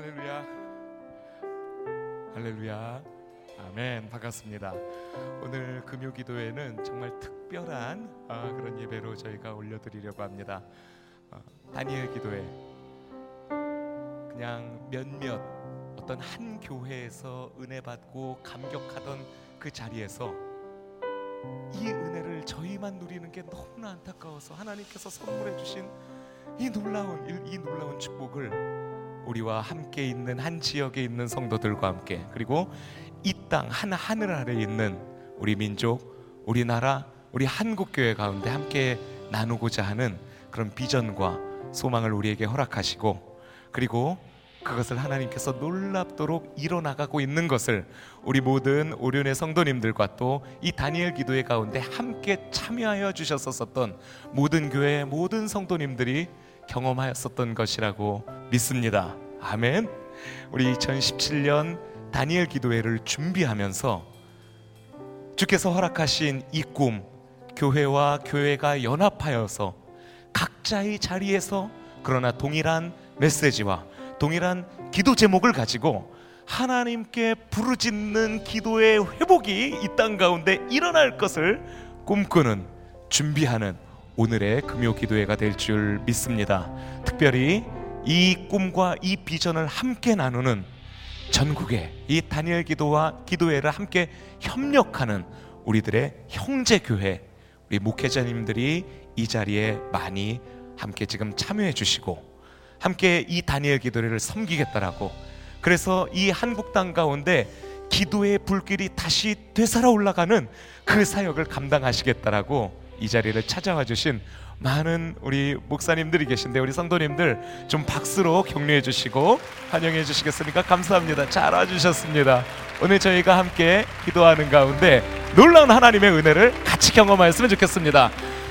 할렐루야. 할렐루야. 아멘. 반갑습니다. 오늘 금요 기도회는 정말 특별한 아, 그런 예배로 저희가 올려드리려고 합니다. 어, 다니엘 기도회. 그냥 몇몇 어떤 한 교회에서 은혜 받고 감격하던 그 자리에서 이 은혜를 저희만 누리는 게 너무나 안타까워서 하나님께서 선물해 주신 이 놀라운 이 놀라운 축복을 우리와 함께 있는 한 지역에 있는 성도들과 함께 그리고 이 땅 한 하늘 아래 있는 우리 민족, 우리나라, 우리 한국 교회 가운데 함께 나누고자 하는 그런 비전과 소망을 우리에게 허락하시고 그리고 그것을 하나님께서 놀랍도록 이뤄나가고 있는 것을 우리 모든 오륜의 성도님들과 또 이 다니엘 기도회 가운데 함께 참여하여 주셨었던 모든 교회 모든 성도님들이 경험하였었던 것이라고 믿습니다. 아멘. 우리 2017년 다니엘 기도회를 준비하면서 주께서 허락하신 이 꿈, 교회와 교회가 연합하여서 각자의 자리에서 그러나 동일한 메시지와 동일한 기도 제목을 가지고 하나님께 부르짖는 기도의 회복이 이 땅 가운데 일어날 것을 꿈꾸는 준비하는 오늘의 금요 기도회가 될 줄 믿습니다. 특별히 이 꿈과 이 비전을 함께 나누는 전국의 이 다니엘 기도와 기도회를 함께 협력하는 우리들의 형제 교회 우리 목회자님들이 이 자리에 많이 함께 지금 참여해 주시고 함께 이 다니엘 기도회를 섬기겠다라고. 그래서 이 한국 땅 가운데 기도의 불길이 다시 되살아 올라가는 그 사역을 감당하시겠다라고 이 자리를 찾아와 주신 많은 우리 목사님들이 계신데 우리 성도님들 좀 박수로 격려해 주시고 환영해 주시겠습니까? 감사합니다. 잘 와주셨습니다. 오늘 저희가 함께 기도하는 가운데 놀라운 하나님의 은혜를 같이 경험하였으면 좋겠습니다.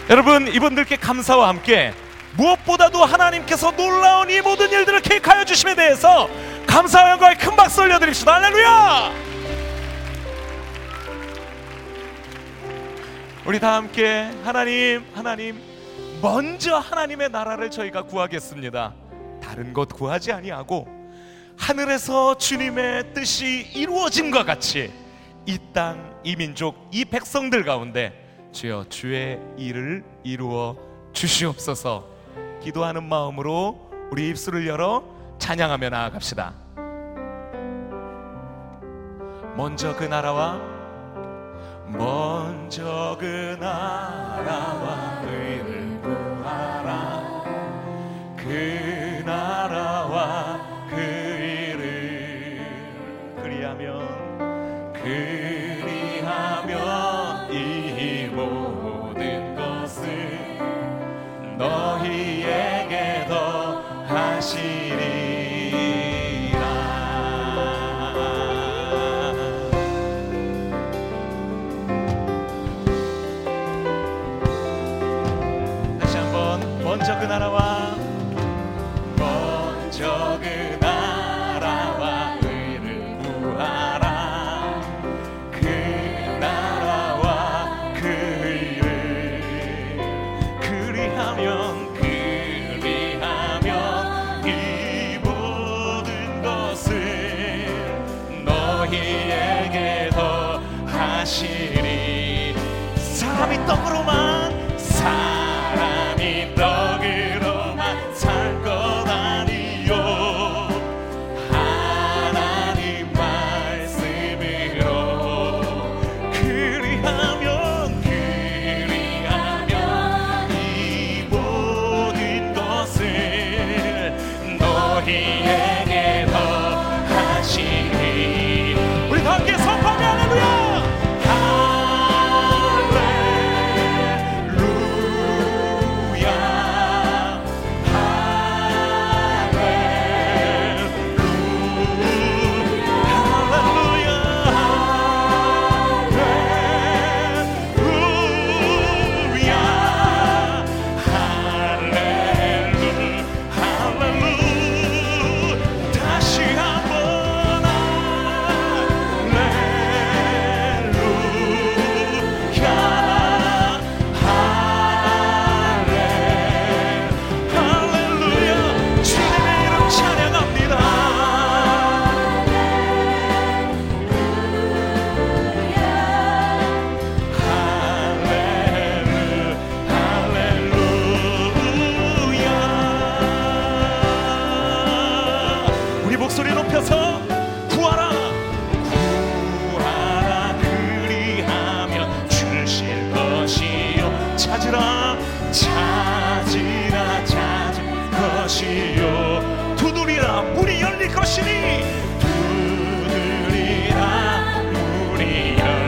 여러분 이분들께 감사와 함께 무엇보다도 하나님께서 놀라운 이 모든 일들을 계획하여 주심에 대해서 감사와 영광의 큰 박수 올려드립시다. 할렐루야! 우리 다 함께 하나님, 하나님, 먼저 하나님의 나라를 저희가 구하겠습니다. 다른 것 구하지 아니하고 하늘에서 주님의 뜻이 이루어짐과 같이 이 땅, 이 민족, 이 백성들 가운데 주여 주의 일을 이루어 주시옵소서. 기도하는 마음으로 우리 입술을 열어 찬양하며 나아갑시다. 먼저 그 나라와 먼저 그 나라와 그 하면 열릴 것이니. 두드리라 우리여.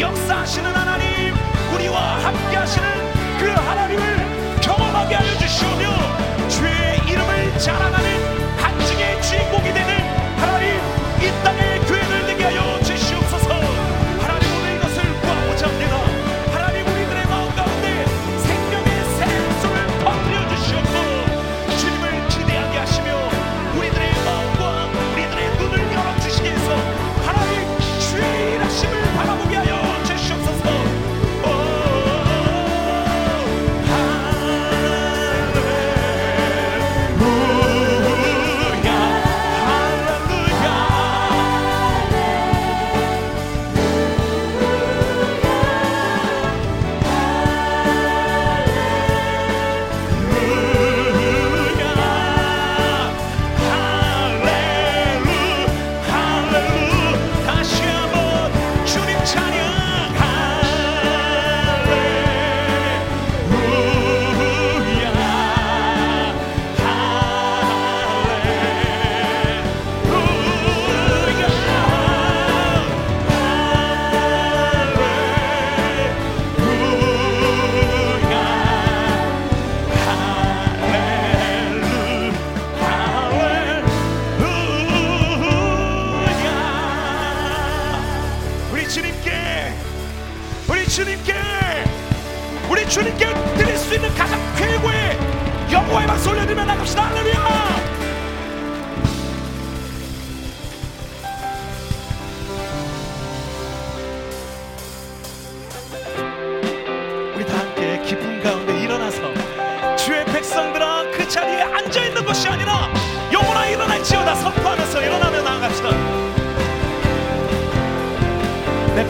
역사하시는 하나님 우리와 함께 하시는 그 하나님을 경험하게 하여 주시오며 주의 이름을 자랑하는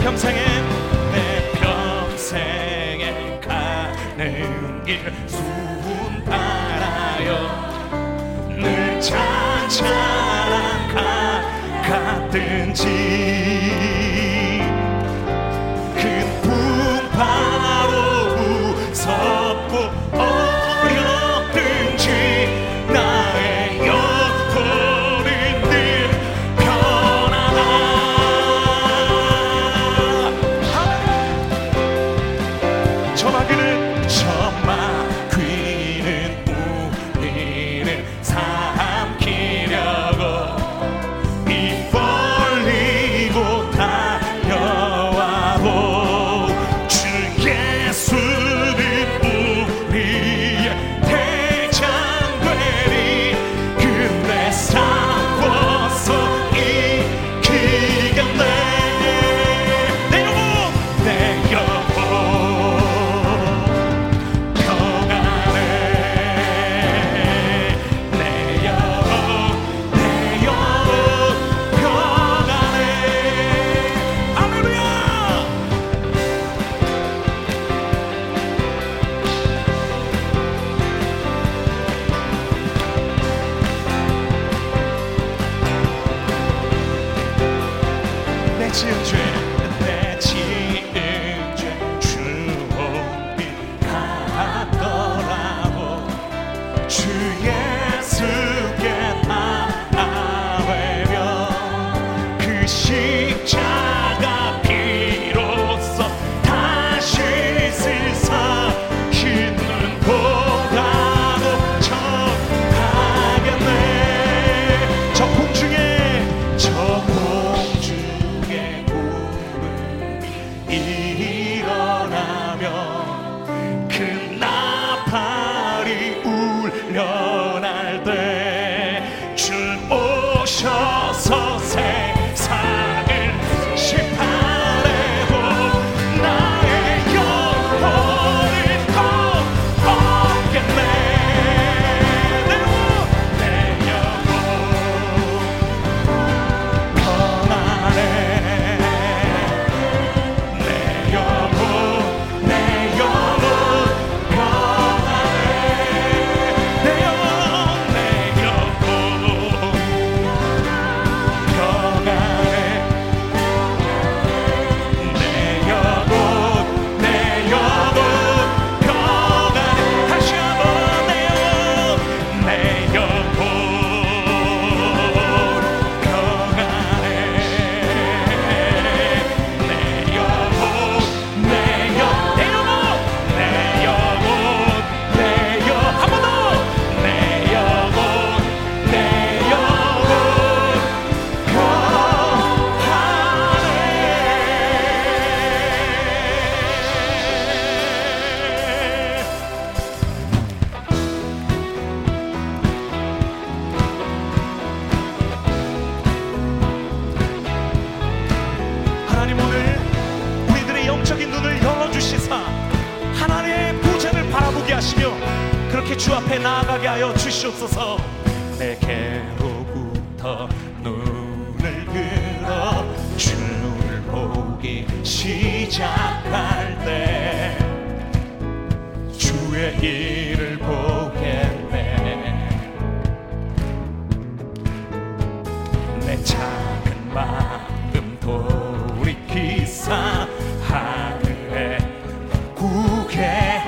평생에 내 평생에 가는 길 수분 따라요. 늘 찬찬한 가 같은 집. 이렇게 주 앞에 나아가게 하여 주시옵소서. 내게 로부터 눈을 들어 주를 보기 시작할 때 주의 일을 보겠네. 내 작은 마음 돌이키사 하늘에 구해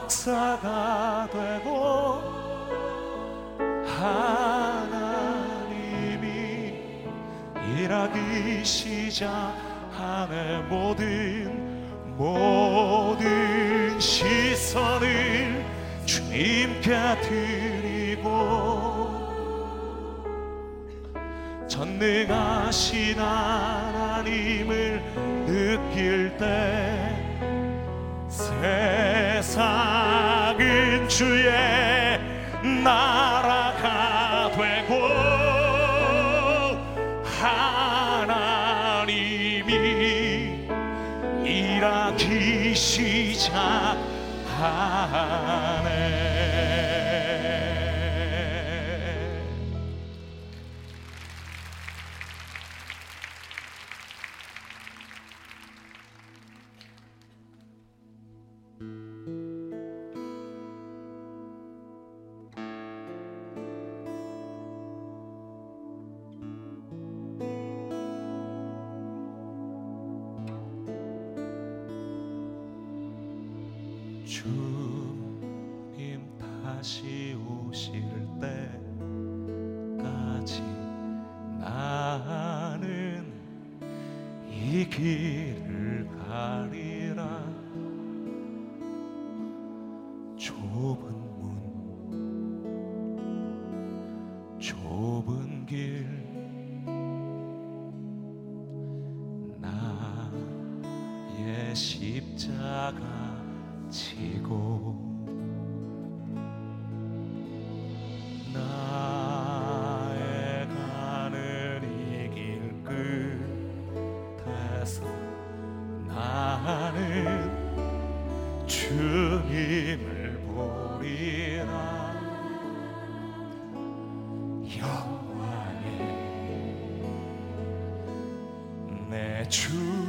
역사가 되고 하나님이 일하기 시작하네 모든 모든 시선을 주님께 드리고 전능하신 하나님을 느낄 때 세상 주의 나라가 되고 하나님이 일하기 시작하네. here. true.